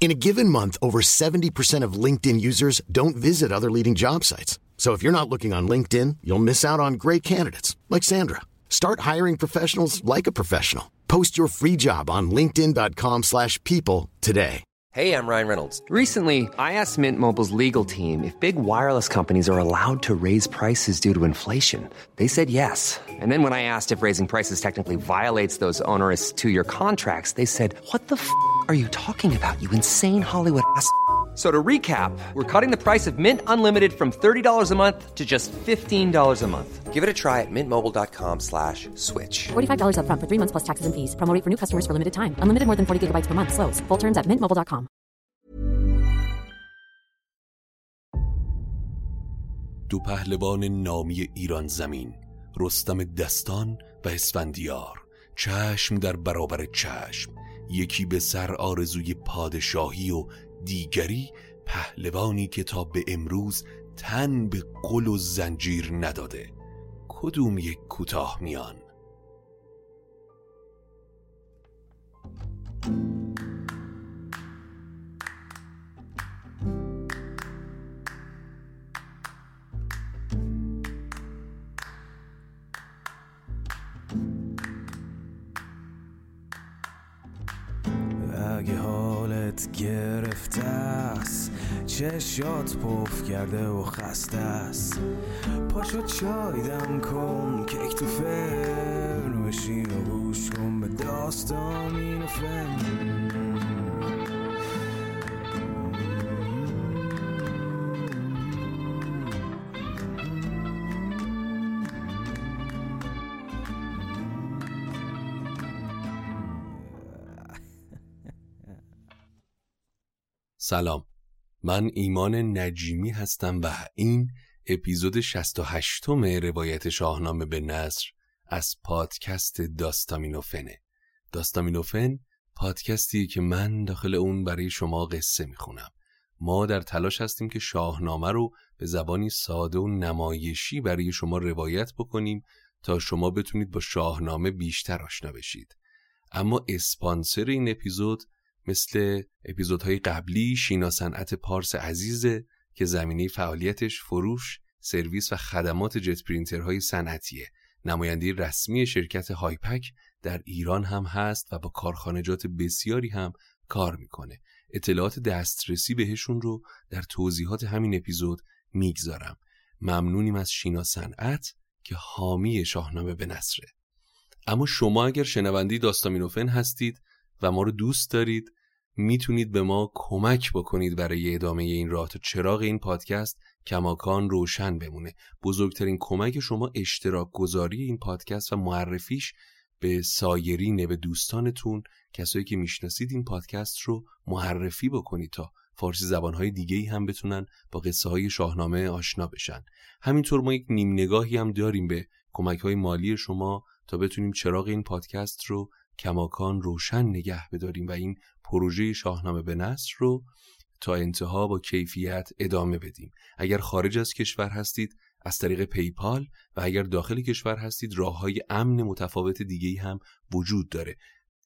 In a given month, over 70% of LinkedIn users don't visit other leading job sites. So if you're not looking on LinkedIn, you'll miss out on great candidates like Sandra. Start hiring professionals like a professional. Post your free job on linkedin.com/people today. Hey, I'm Ryan Reynolds. Recently, I asked Mint Mobile's legal team if big wireless companies are allowed to raise prices due to inflation. They said yes. And then when I asked if raising prices technically violates those onerous two-year contracts, they said, "What the f*** are you talking about? You insane Hollywood ass." So to recap, we're cutting the price of Mint Unlimited from $30 a month to just $15 a month. Give it a try at mintmobile.com slash switch. $45 upfront for three months plus taxes and fees. Promo rate for new customers for limited time. Unlimited more than 40 gigabytes per month. Slows. Full terms at mintmobile.com. دو پهلوان نامی ایران زمین رستم دستان و اسفندیار چشم در برابر چشم یکی به سر آرزوی پادشاهی و دیگری پهلوانی که تا به امروز تن به قل و زنجیر نداده. کدوم یک کوتاه میان؟ چشات پف کرده و خسته است. پاشو چای دم کن کیک تو فرن بشین و گوش کن به داستان این فن. سلام. من ایمان نجیمی هستم و این اپیزود 68 م روایت شاهنامه به نصر از پادکست داستامینوفنه. داستامینوفن پادکستی که من داخل اون برای شما قصه می‌خونم. ما در تلاش هستیم که شاهنامه رو به زبانی ساده و نمایشی برای شما روایت بکنیم تا شما بتونید با شاهنامه بیشتر آشنا بشید. اما اسپانسر این اپیزود مثل اپیزودهای قبلی شینا صنعت پارس عزیزه که زمینه فعالیتش فروش، سرویس و خدمات جت پرینترهای صنعتیه. نماینده رسمی شرکت هایپک در ایران هم هست و با کارخانجات بسیاری هم کار می‌کنه. اطلاعات دسترسی بهشون رو در توضیحات همین اپیزود می‌گذارم. ممنونیم از شینا صنعت که حامی شاهنامه به نصره. اما شما اگر شنوندی داستامینوفن هستید و ما رو دوست دارید می‌تونید به ما کمک بکنید برای ادامه این راه تا چراغ این پادکست کماکان روشن بمونه. بزرگترین کمک شما اشتراک گذاری این پادکست و معرفیش به سایرین به دوستانتون کسایی که می‌شناسید این پادکست رو معرفی بکنید تا فارسی زبانهای دیگه هم بتونن با قصه های شاهنامه آشنا بشن. همینطور ما یک نیم نگاهی هم داریم به کمک های مالی شما تا بتونیم چراغ این پادکست رو کماکان روشن نگه بداریم و این پروژه شاهنامه به نصر رو تا انتها با کیفیت ادامه بدیم. اگر خارج از کشور هستید از طریق پیپال و اگر داخل کشور هستید راه های امن متفاوت دیگه هم وجود داره.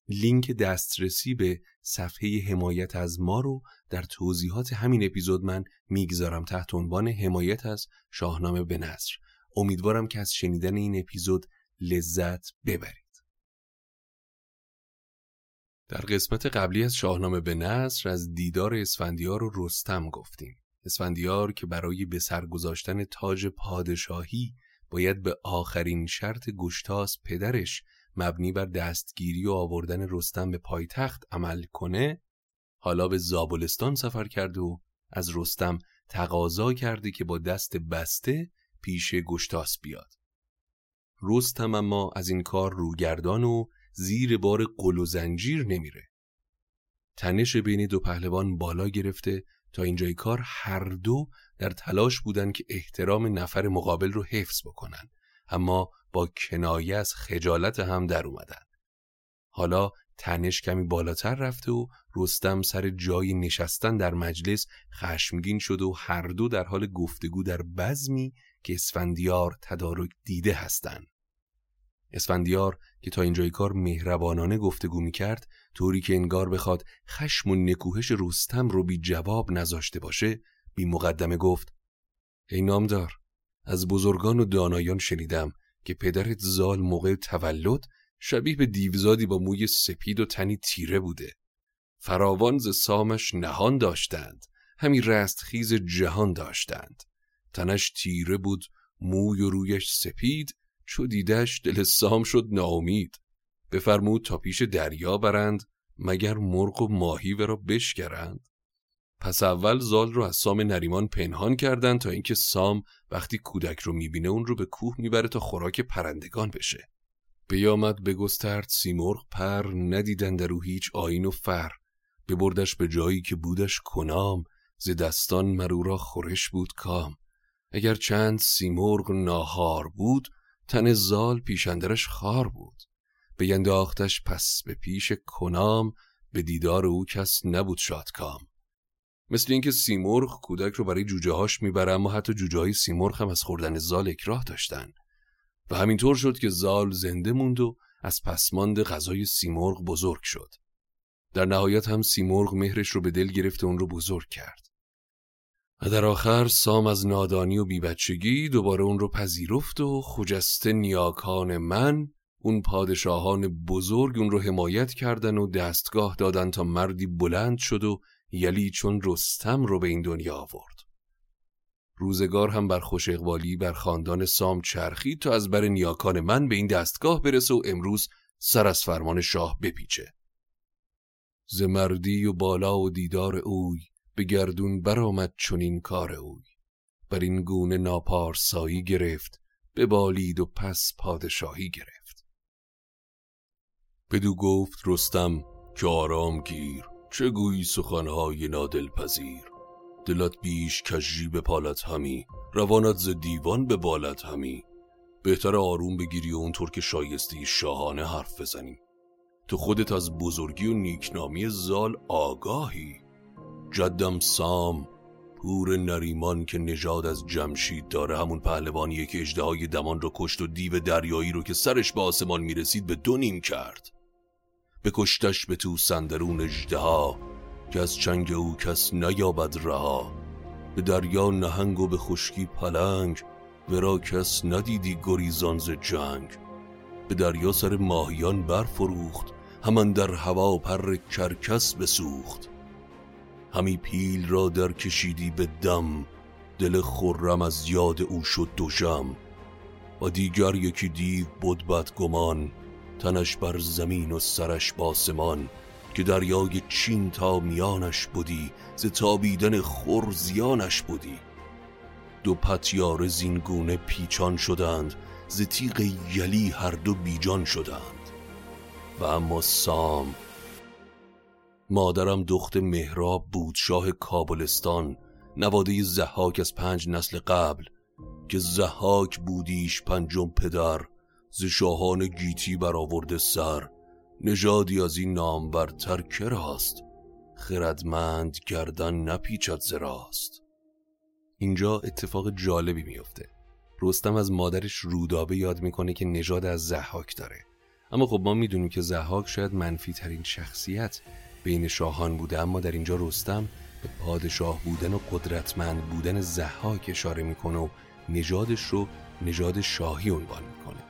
لینک دسترسی به صفحه حمایت از ما رو در توضیحات همین اپیزود من می‌گذارم تحت عنوان حمایت از شاهنامه به نصر امیدوارم که از شنیدن این اپیزود لذت ببرید. در قسمت قبلی از شاهنامه به نصر از دیدار اسفندیار و رستم گفتیم. اسفندیار که برای به سر گذاشتن تاج پادشاهی باید به آخرین شرط گشتاس پدرش مبنی بر دستگیری و آوردن رستم به پایتخت عمل کنه حالا به زابلستان سفر کرد و از رستم تقاضا کرده که با دست بسته پیش گشتاس بیاد. رستم اما از این کار روگردان و زیر بار قل و زنجیر نمیره. تنش بین دو پهلوان بالا گرفته تا اینجای کار هر دو در تلاش بودن که احترام نفر مقابل رو حفظ بکنن. اما با کنایه از خجالت هم در اومدن. حالا تنش کمی بالاتر رفته و رستم سر جای نشستن در مجلس خشمگین شد و هر دو در حال گفتگو در بزمی که اسفندیار تدارک دیده هستند. اسفندیار که تا اینجای کار مهربانانه گفتگو می کرد طوری که انگار بخواد خشم و نکوهش رستم رو بی جواب نذاشته باشه بی مقدمه گفت ای نامدار از بزرگان و دانایان شنیدم که پدرت زال موقع تولد شبیه به دیوزادی با موی سپید و تنی تیره بوده. فراوان ز سامش نهان داشتند همی رستخیز جهان داشتند. تنش تیره بود موی و رویش سپید چو دیدش دل سام شد ناامید. بفرمود تا پیش دریا برند مگر مرغ و ماهی را بشکرند. پس اول زال رو از سام نریمان پنهان کردند تا اینکه سام وقتی کودک رو می‌بینه اون رو به کوه می‌بره تا خوراک پرندگان بشه. بیامد بگسترد سیمرغ پر ندیدن در او هیچ آین و فر. ببردش به جایی که بودش کنام ز دستان مرو را خورش بود کام. اگر چند سیمرغ ناهار بود تن زال پیشندرش خار بود. بینداختش پس به پیش کنام به دیدار او کس نبود شادکام. مثل اینکه سیمرغ کودک رو برای جوجه هاش می‌بره اما حتی جوجه های سیمرغ هم از خوردن زال اکراه داشتن. و همینطور شد که زال زنده موند و از پسماند غذای سیمرغ بزرگ شد. در نهایت هم سیمرغ مهرش رو به دل گرفت و اون رو بزرگ کرد. و در آخر سام از نادانی و بیبچگی دوباره اون رو پذیرفت و خجسته نیاکان من اون پادشاهان بزرگ اون رو حمایت کردن و دستگاه دادن تا مردی بلند شد و یلی چون رستم رو به این دنیا آورد. روزگار هم بر خوش اقوالی بر خاندان سام چرخید تا از بر نیاکان من به این دستگاه برسه و امروز سر از فرمان شاه بپیچه. ز مردی و بالا و دیدار اوی به گردون برآمد چنین کار اوی. بر این گونه ناپارسایی گرفت به بالید و پس پادشاهی گرفت. بدو گفت رستم که آرام گیر چه گویی سخنهای نادل پذیر دلت بیش کجی به پالت همی روانت ز دیوان به بالت همی. بهتر آروم بگیری و اونطور که شایستی شاهانه حرف بزنی. تو خودت از بزرگی و نیکنامی زال آگاهی. جدم سام پور نریمان که نژاد از جمشید داره همون پهلوانیه که اجده دمان رو کشت و دیو دریایی رو که سرش به آسمان می‌رسید به دو نیم کرد. بکشتش به تو سندرون اجده که از چنگ او کس نیابد رها. به دریا نهنگ و به خشکی پلنگ ورا کس ندیدی گریزان ز جنگ. به دریا سر ماهیان برفروخت همان در هوا پر کرکس بسوخت. همی پیل را در کشیدی به دم دل خرم از یاد او شد دوشم و دیگر یکی دیو بود گمان تنش بر زمین و سرش باسمان که دریای چین تا میانش بودی ز تابیدن خور زیانش بودی دو پتیار زینگونه پیچان شدند ز تیغ یلی هر دو بیجان شدند. و اما سام مادرم دخت مهراب بود شاه کابلستان نواده زحاک از پنج نسل قبل که زحاک بودیش پنجم پدر ز شاهان گیتی برآورده سر. نژادی از این نامورتر کراست خردمند گردن نپیچد زراست اینجا اتفاق جالبی میفته رستم از مادرش رودابه یاد می‌کنه که نژاد از زحاک داره. اما خب ما می‌دونیم که زحاک شاید منفی ترین شخصیت بین شاهان بوده اما در اینجا رستم به پادشاه بودن و قدرتمند بودن زحاک اشاره می‌کنه و نژادش رو نژاد شاهی عنوان می‌کنه.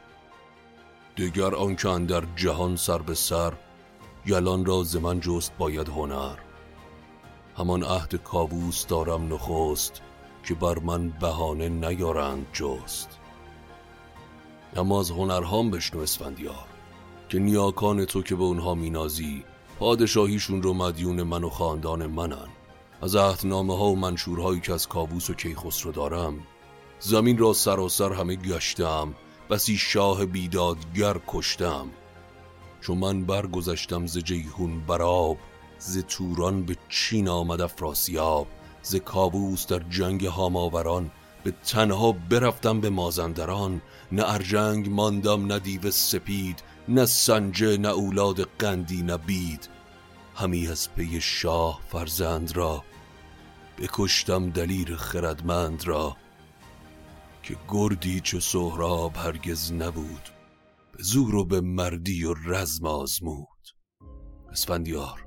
دیگر آنکه در جهان سر به سر یلان را زمن جست باید هنر. همان عهد کابوس دارم نخست که بر من بهانه نیارند جست. اما از هنرهام بشنو اسفندیار که نیاکان تو که به اونها مینازی پادشاهیشون رو مدیون من و خاندان منن. از عهدنامه ها و منشورهایی که از کابوس و کیخسرو دارم زمین را سراسر همه گشتم بسی شاه بیدادگر کشتم. چون من برگذشتم ز جیهون براب ز توران به چین آمد افراسیاب ز کابوس در جنگ هاماوران به تنها برفتم به مازندران. نه ارجنگ ماندم نه دیو سپید نه سنجه نه اولاد قندی نه بید. همی از پی شاه فرزند را بکشتم دلیر خردمند را که گردی چو سهراب هرگز نبود به زور و به مردی و رزم آزمود. اسفندیار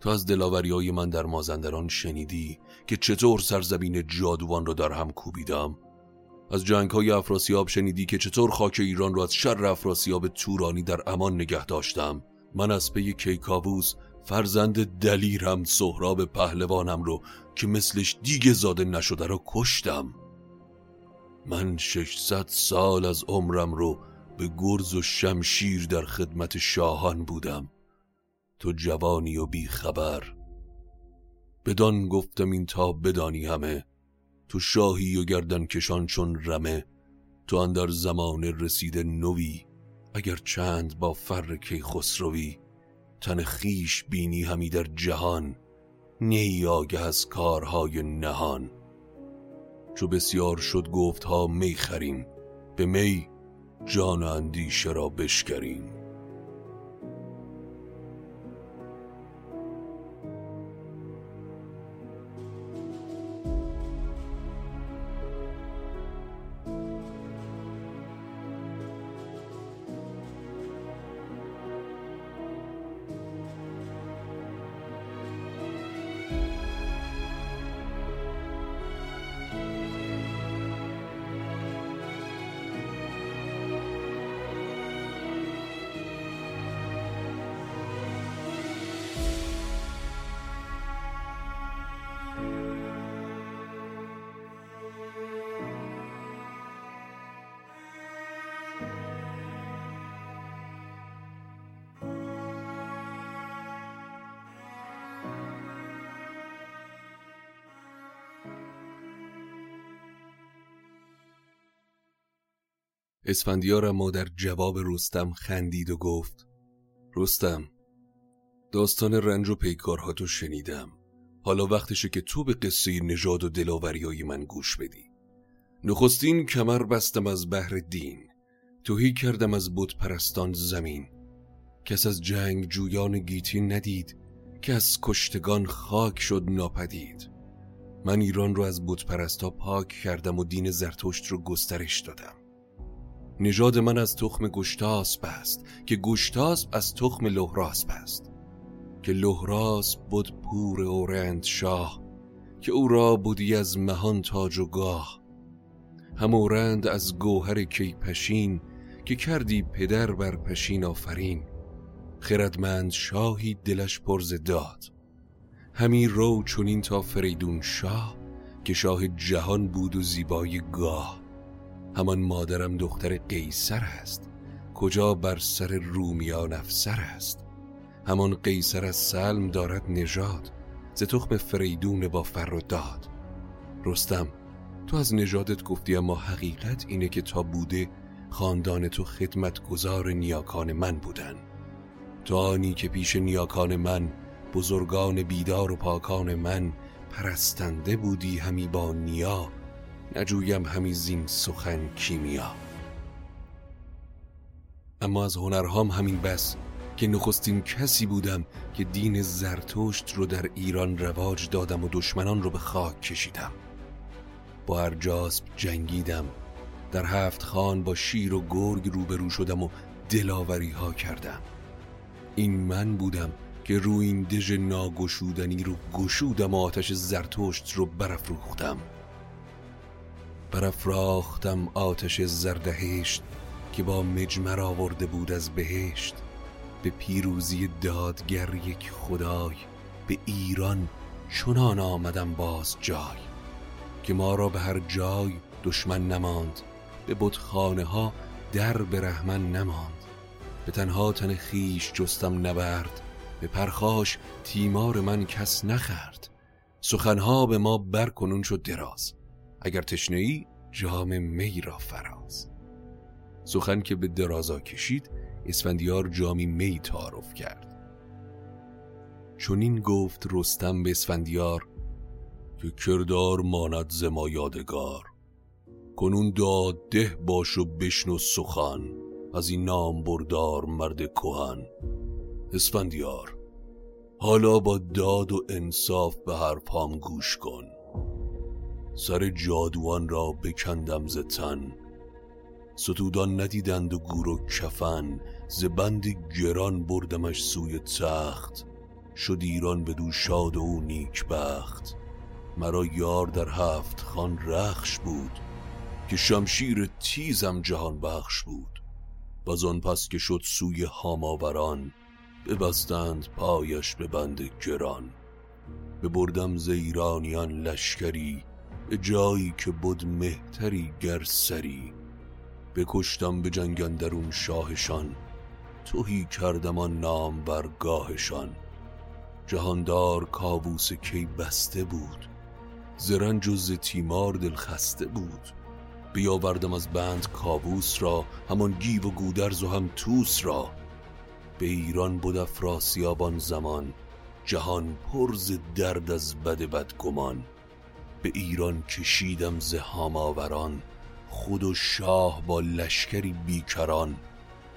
تو از دلاوری من در مازندران شنیدی که چطور سرزمین جادوان رو در هم کوبیدم؟ از جنگ های افراسیاب شنیدی که چطور خاک ایران رو از شر افراسیاب تورانی در امان نگه داشتم. من از پی کیکاووس فرزند دلیرم سهراب پهلوانم رو که مثلش دیگه زاده نشده رو کشتم. من ششصد سال از عمرم رو به گرز و شمشیر در خدمت شاهان بودم. تو جوانی و بی خبر بدان گفتم این تا بدانی همه. تو شاهی و گردن کشان چون رمه تو اندر زمان رسید نوی اگر چند با فر کی خسروی تن خیش بینی همی در جهان نی آگه از کارهای نهان. چو بسیار شد گفت ها می خریم به می جان اندیشه را بشکریم. اسفندیار اما در جواب رستم خندید و گفت رستم داستان رنج و پیکارها تو شنیدم. حالا وقتشه که تو به قصه نژاد و دلاوریای من گوش بدی. نخستین کمر بستم از بحر دین توهی کردم از بود پرستان زمین. کس از جنگ جویان گیتی ندید که از کشتگان خاک شد ناپدید. من ایران رو از بود پرستا پاک کردم و دین زرتشت رو گسترش دادم. نژاد من از تخم گشتاسب است که گشتاسب از تخم لهراسب است. که لهراسب بود پور اورند شاه که او را بودی از مهان تاج و گاه. هم اورند از گوهر کی پشین که کردی پدر بر پشین آفرین. خردمند شاهی دلش پرز داد. همی رو چونین تا فریدون شاه که شاه جهان بود و زیبای گاه. همان مادرم دختر قیصر است کجا بر سر رومیان افسر است. همان قیصر از سلم دارد نژاد ز تخم فریدون با فر و داد. رستم تو از نژادت گفتی اما حقیقت اینه که تا بوده خاندان تو خدمتگزار نیاکان من بودن. تو آنی که پیش نیاکان من بزرگان بیدار و پاکان من پرستنده بودی همی با نیا. نجویم همیزین سخن کیمیا. اما از هنرهام همین بس که نخستین کسی بودم که دین زرتشت رو در ایران رواج دادم و دشمنان رو به خاک کشیدم. با ارجاسب جنگیدم. در هفت خان با شیر و گرگ روبرو شدم و دلاوری ها کردم. این من بودم که روی این دژ ناگشودنی رو گشودم و آتش زرتشت رو برافروختم. برافراختم آتش زردهشت که با مجمر آورده بود از بهشت. به پیروزی دادگر یک خدای به ایران چنان آمدم باز جای که ما را به هر جای دشمن نماند به بتخانه ها در به رحمن نماند. به تنها تن خیش جستم نبرد به پرخاش تیمار من کس نخرد. سخنها به ما برکنون شد دراز. اگر تشنهی جام می را فراز. سخن که به درازا کشید اسفندیار جامی می تعارف کرد. چون این گفت رستم به اسفندیار که کردار ماند ز ما یادگار. کنون داد ده باش و بشنو سخن از این نام بردار مرد کهن. اسفندیار حالا با داد و انصاف به حرفام گوش کن. سر جادوان را بکندم ز تن. ستودان ندیدند و گور و کفن. ز بند گران بردمش سوی تخت. شد ایران بدو شاد و نیک بخت. مرا یار در هفت خان رخش بود. که شمشیر تیزم جهان بخش بود. و آن پس که شد سوی هاماوران ببستند پایش به بند گران. بردم ز ایرانیان لشکری به جایی که بود مهتری گر سری. بکشتم به جنگ شاهشان توهی کردم آن نام برگاهشان جهاندار کابوس کی بسته بود زرنج و ز تیمار دل خسته بود. بیاوردم از بند کابوس را همان گیو و گودرز و هم توس را. به ایران بود افراسیاب زمان جهان پرز درد از بد بد گمان به ایران کشیدم ز هاماوران خود و شاه با لشکری بیکران.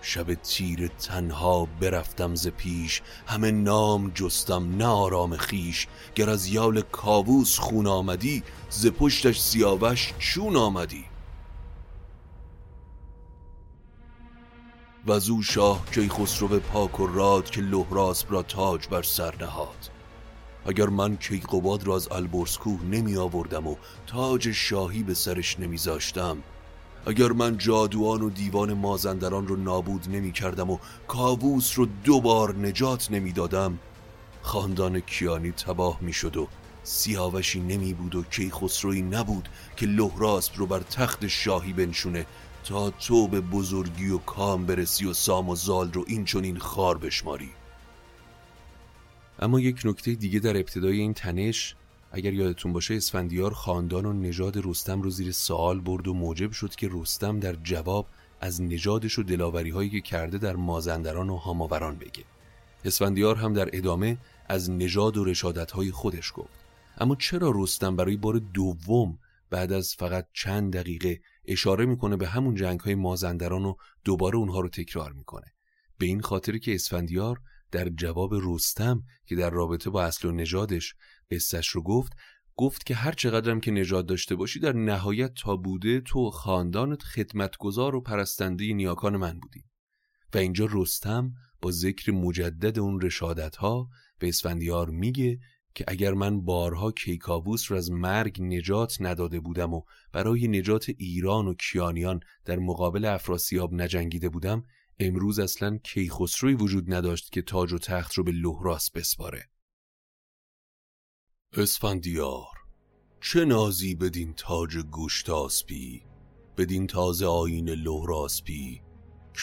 شب تیر تنها برفتم ز پیش همه نام جستم نه آرام خیش گر از یال کاووس خون آمدی ز پشتش سیاوش چون آمدی. و او شاه کی خسرو پاک و راد که لهراسب را تاج بر سر نهاد. اگر من کیقوباد را از البرز کوه نمی آوردم و تاج شاهی به سرش نمیذاشتم اگر من جادوان و دیوان مازندران رو نابود نمی کردم و کاووس رو دوبار نجات نمی دادم خاندان کیانی تباه می شد و سیاوشی نمی بود و کیخسروی نبود که لهراسب رو بر تخت شاهی بنشونه تا تو به بزرگی و کام برسی و سام و زال رو این چون این خار بشماری. اما یک نکته دیگه در ابتدای این تنش اگر یادتون باشه اسفندیار خاندان و نژاد رستم رو زیر سوال برد و موجب شد که رستم در جواب از نژادش و دلاوری هایی که کرده در مازندران و هاماوران بگه. اسفندیار هم در ادامه از نژاد و رشادت های خودش گفت. اما چرا رستم برای بار دوم بعد از فقط چند دقیقه اشاره می‌کنه به همون جنگ های مازندران و دوباره اونها رو تکرار می‌کنه؟ به این خاطر که اسفندیار در جواب رستم که در رابطه با اصل و نژادش قصهش رو گفت گفت که هر چقدرم که نژاد داشته باشی در نهایت تا بوده تو خاندانت خدمتگزار و پرستنده نیاکان من بودی. و اینجا رستم با ذکر مجدد اون رشادت ها به اسفندیار میگه که اگر من بارها کیکاووس رو از مرگ نجات نداده بودم و برای نجات ایران و کیانیان در مقابل افراسیاب نجنگیده بودم امروز اصلا کیخسروی وجود نداشت که تاج و تخت رو به لهراس بسپاره. اسفندیار چه نازی بدین تاج گوشتاسپی بدین تازه آین لهراسپی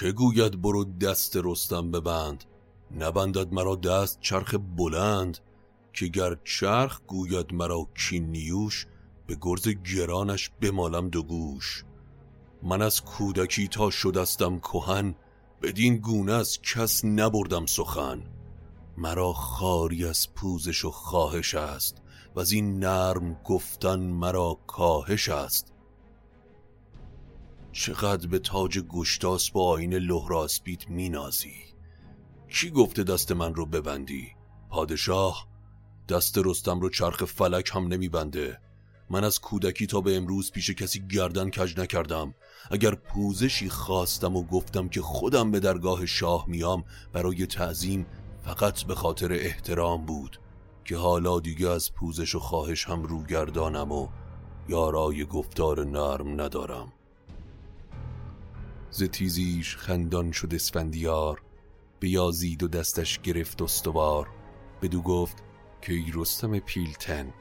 که گوید برو دست رستم ببند؟ نبندد مرا دست چرخ بلند که گر چرخ گوید مرا نیوش به گرز گرانش بمالم دو گوش. من از کودکی تا شدستم کهن بدین گونه از کس نبردم سخن. مرا خاری از پوزش و خواهش است و از این نرم گفتن مرا کاهش است. چقدر به تاج گشتاس با آین لهراسپیت مینازی کی گفته دست من رو ببندی؟ پادشاه؟ دست رستم رو چرخ فلک هم نمیبنده من از کودکی تا به امروز پیش کسی گردن کج نکردم. اگر پوزشی خواستم و گفتم که خودم به درگاه شاه میام برای تعظیم فقط به خاطر احترام بود که حالا دیگه از پوزش و خواهش هم روگردانم و یارای گفتار نرم ندارم. ز تیزیش خندان شد اسفندیار بیازید و دستش گرفت استوار. بدو گفت که ای رستم پیلتن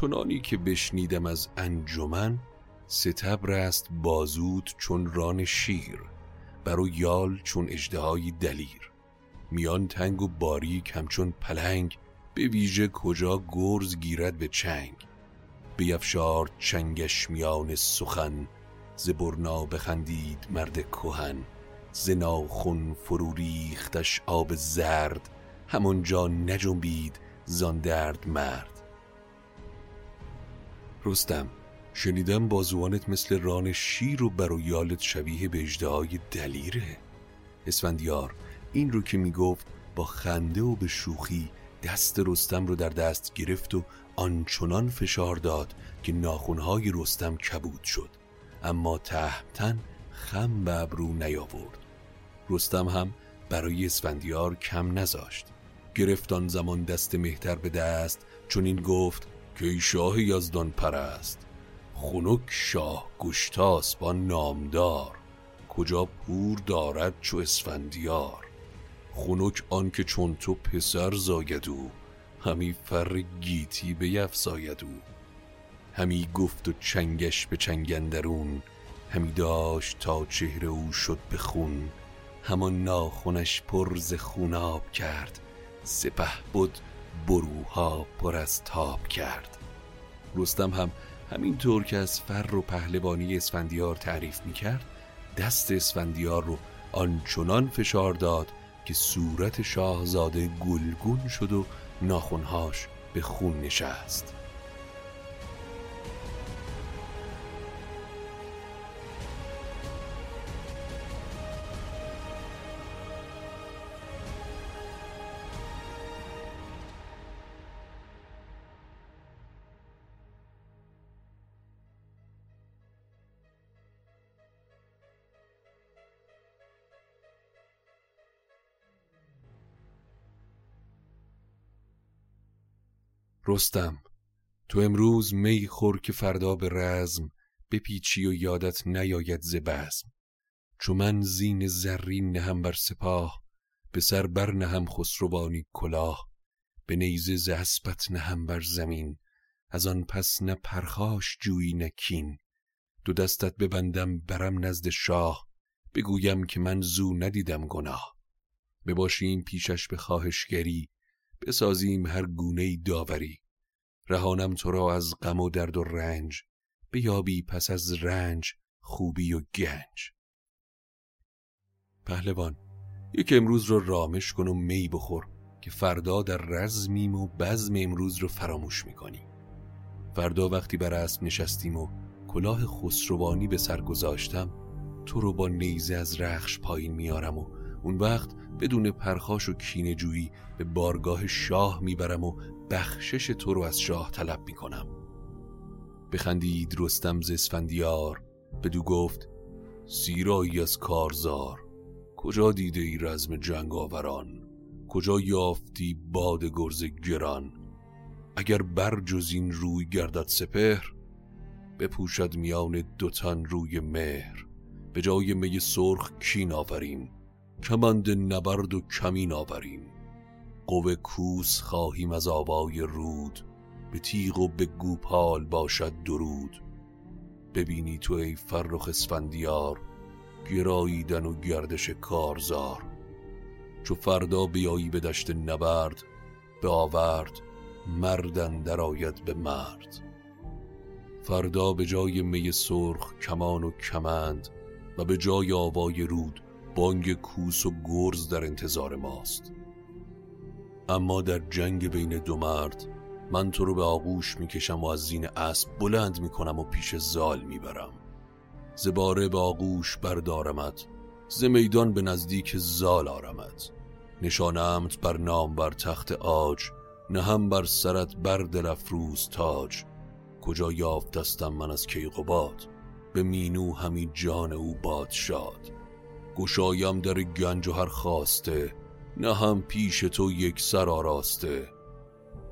چنانی که بشنیدم از انجمن ستبر است بازود چون ران شیر برو یال چون اجدهای دلیر. میان تنگ و باریک همچون پلنگ به ویژه کجا گرز گیرد به چنگ. بیفشار چنگش میان سخن ز برنا بخندید مرد کهن. ز ناخن فرو ریختش آب زرد همونجا نجنبید زان درد مرد. رستم شنیدم بازوانت مثل ران شیر و بر شبیه به اجدهای دلیره. اسفندیار این رو که می‌گفت با خنده و به شوخی دست رستم رو در دست گرفت و آنچنان فشار داد که ناخونهای رستم کبود شد. اما تهمتن خم به ابرو نیاورد. رستم هم برای اسفندیار کم نذاشت. گرفتان زمان دست مهتر به دست چون این گفت که ای شاه یزدان پرست خنک شاه گشتاس با نامدار. کجا پور دارد چو اسفندیار. خنک آنکه چون تو پسر زاید او همی فر گیتی بیفزاید او. همی گفت و چنگش به چنگندرون همی داشت تا چهره او شد به خون. همان ناخونش پر ز خوناب کرد سپه بود بروها پر از تاب کرد. رستم هم همینطور که از فر و پهلوانی اسفندیار تعریف می‌کرد دست اسفندیار رو آنچنان فشار داد که صورت شاهزاده گلگون شد و ناخونهاش به خون نشست. رستم. تو امروز می خور که فردا به رزم بپیچی و یادت نیاید ز بزم. چو من زین زرین نهم بر سپاه به سر بر نهم خسروانی کلاه. به نیزه ز نهم بر زمین از آن پس نه پرخاش جویی نکین دو دستت ببندم برم نزد شاه بگویم که من زو ندیدم گناه. بباشیم پیشش به خواهشگری بسازیم هر گونه داوری. رهانم تو را از غم و درد و رنج بیابی پس از رنج خوبی و گنج. پهلوان یک امروز رو رامش کن و می بخور که فردا در رزمیم و بزم امروز رو فراموش می‌کنی فردا وقتی بر اسب نشستیم و کلاه خسروانی به سر گذاشتم تو رو با نیزه از رخش پایین میارم و اون وقت بدون پرخاش و کینه جویی به بارگاه شاه می‌برم و بخشش تو رو از شاه طلب می‌کنم. بخندید رستم ز اسفندیار. بدو گفت سیرایی از کارزار. کجا دیده ای رزم جنگ آوران کجا یافتی باد گرز گران؟ اگر برجز این روی گردد سپهر بپوشد میان دوتن روی مهر. به جای می سرخ کین آوریم کمند نبرد و کمین آوریم. قوه کوس خواهیم از آوای رود. به تیغ و به گوپال باشد درود. ببینی تو ای فرخ اسفندیار گراییدن و گردش کارزار. چو فردا بیایی به دشت نبرد به آورد مردن درآید به مرد. فردا به جای می سرخ کمان و کمند و به جای آوای رود بانگ کوس و گرز در انتظار ماست. اما در جنگ بین دو مرد من تو رو به آغوش می‌کشم و از زین اسب بلند می‌کنم و پیش زال می‌برم. زباره به آغوش بردارمت ز میدان به نزدیک زال آرمت. نشانمت بر نام بر تخت آج نه هم بر سرت بر دلفروز تاج. کجا یافتستم من از کیقوباد به مینو همی جان او باد شاد گشایم در گنج و هر خواسته نه هم پیش تو یک سر آراسته.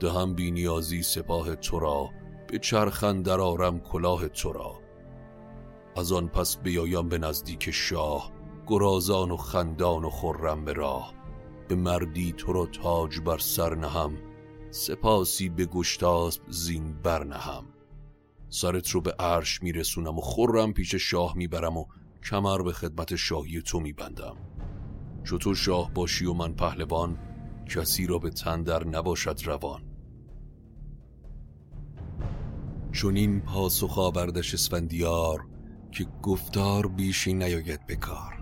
دهم بینیازی سپاه تو را به چرخن در آرم کلاه تو را. از آن پس بیایم به نزدیک شاه گرازان و خندان و خرم به راه. به مردی تو را تاج بر سر نهم سپاسی به گشتاسب زین برنهم سرت رو به عرش میرسونم و خورم پیش شاه می‌برم و کمر به خدمت شاهی تو میبندم. تو شاه باشی و من پهلوان کسی را به تندر نباشد روان. چون این پاسخ آوردش اسفندیار که گفتار بیشی نیاید بکار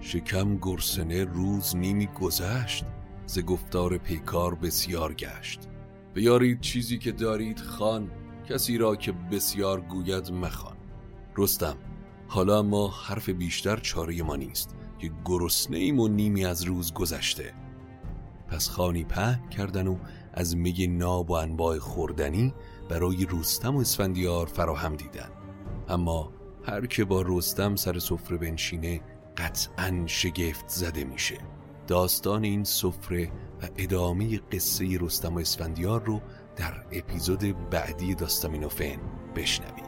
شکم گرسنه روز نیمی گذشت ز گفتار پیکار بسیار گشت. بیارید چیزی که دارید خان کسی را که بسیار گوید مخوان. رستم حالا ما حرف بیشتر چاره ما نیست که گرسنه ایم و نیمی از روز گذشته. پس خانی په کردن و از می ناب و انواع خوردنی برای رستم و اسفندیار فراهم دیدن. اما هر که با رستم سر سفره بنشینه قطعا شگفت زده میشه. داستان این سفره و ادامه قصه رستم و اسفندیار رو در اپیزود بعدی داستامینوفن بشنوید.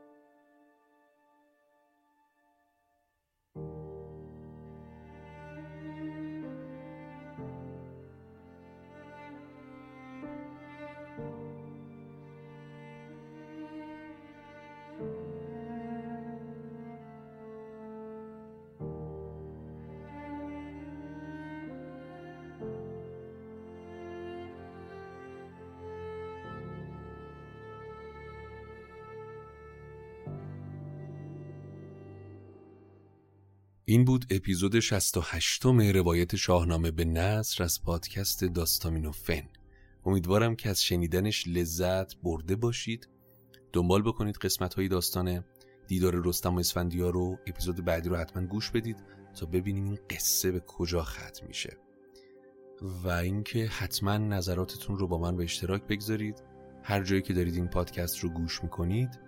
این بود اپیزود 68 م روایت شاهنامه به نصر از پادکست داستامینو فن. امیدوارم که از شنیدنش لذت برده باشید. دنبال بکنید قسمت های داستان دیدار رستم و اسفندیار رو. اپیزود بعدی رو حتما گوش بدید تا ببینیم این قصه به کجا ختم میشه. و اینکه حتما نظراتتون رو با من به اشتراک بگذارید. هر جایی که دارید این پادکست رو گوش می‌کنید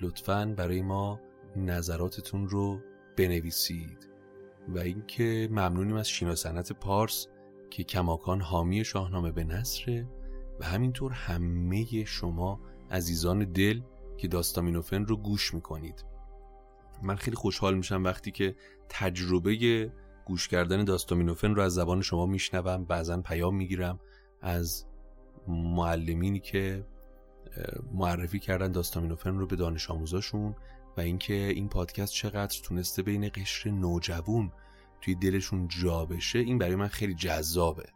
لطفا برای ما نظراتتون رو بنویسید. و اینکه ممنونیم از شینا سنت پارس که کماکان حامی شاهنامه به نصره و همینطور همه شما عزیزان دل که داستامینوفن رو گوش می‌کنید. من خیلی خوشحال میشم وقتی که تجربه گوش کردن داستامینوفن رو از زبان شما میشنوم. بعضا پیام می‌گیرم از معلمینی که معرفی کردن داستامینوفن رو به دانش آموزاشون و اینکه این پادکست چقدر تونسته بین قشر نوجوون توی دلشون جا بشه این برای من خیلی جذابه.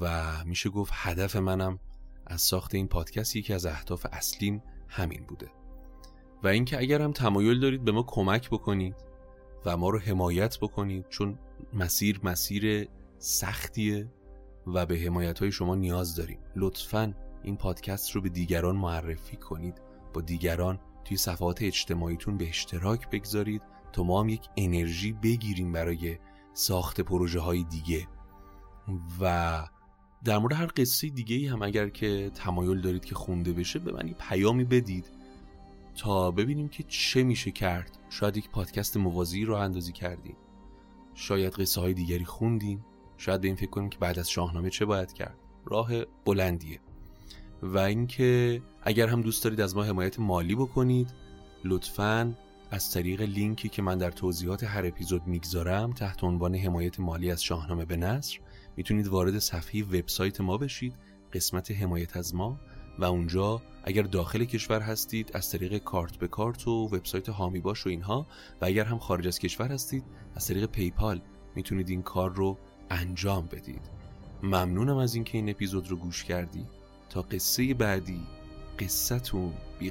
و میشه گفت هدف منم از ساخت این پادکست یکی از اهداف اصلیم همین بوده. و اینکه اگر هم تمایل دارید به ما کمک بکنید و ما رو حمایت بکنید چون مسیر مسیر سختیه و به حمایت های شما نیاز داریم. لطفا این پادکست رو به دیگران معرفی کنید. با دیگران توی صفحات اجتماعیتون به اشتراک بگذارید تا ما هم یک انرژی بگیریم برای ساخت پروژه های دیگه. و در مورد هر قصه دیگه هم اگر که تمایل دارید که خونده بشه به من پیامی بدید تا ببینیم که چه میشه کرد. شاید یک پادکست موازی رو اندازی کردیم. شاید قصه های دیگری خوندیم. شاید به این فکر کنیم که بعد از شاهنامه چه باید کرد. راه بلندیه. و اینکه اگر هم دوست دارید از ما حمایت مالی بکنید لطفاً از طریق لینکی که من در توضیحات هر اپیزود می‌گذارم تحت عنوان حمایت مالی از شاهنامه به نصر می‌تونید وارد صفحه وبسایت ما بشید قسمت حمایت از ما و اونجا اگر داخل کشور هستید از طریق کارت به کارت و وبسایت هامی باش و اینها و اگر هم خارج از کشور هستید از طریق پیپال می‌تونید این کار رو انجام بدید. ممنونم از اینکه این اپیزود رو گوش کردی. تا قصه بعدی قصتون بی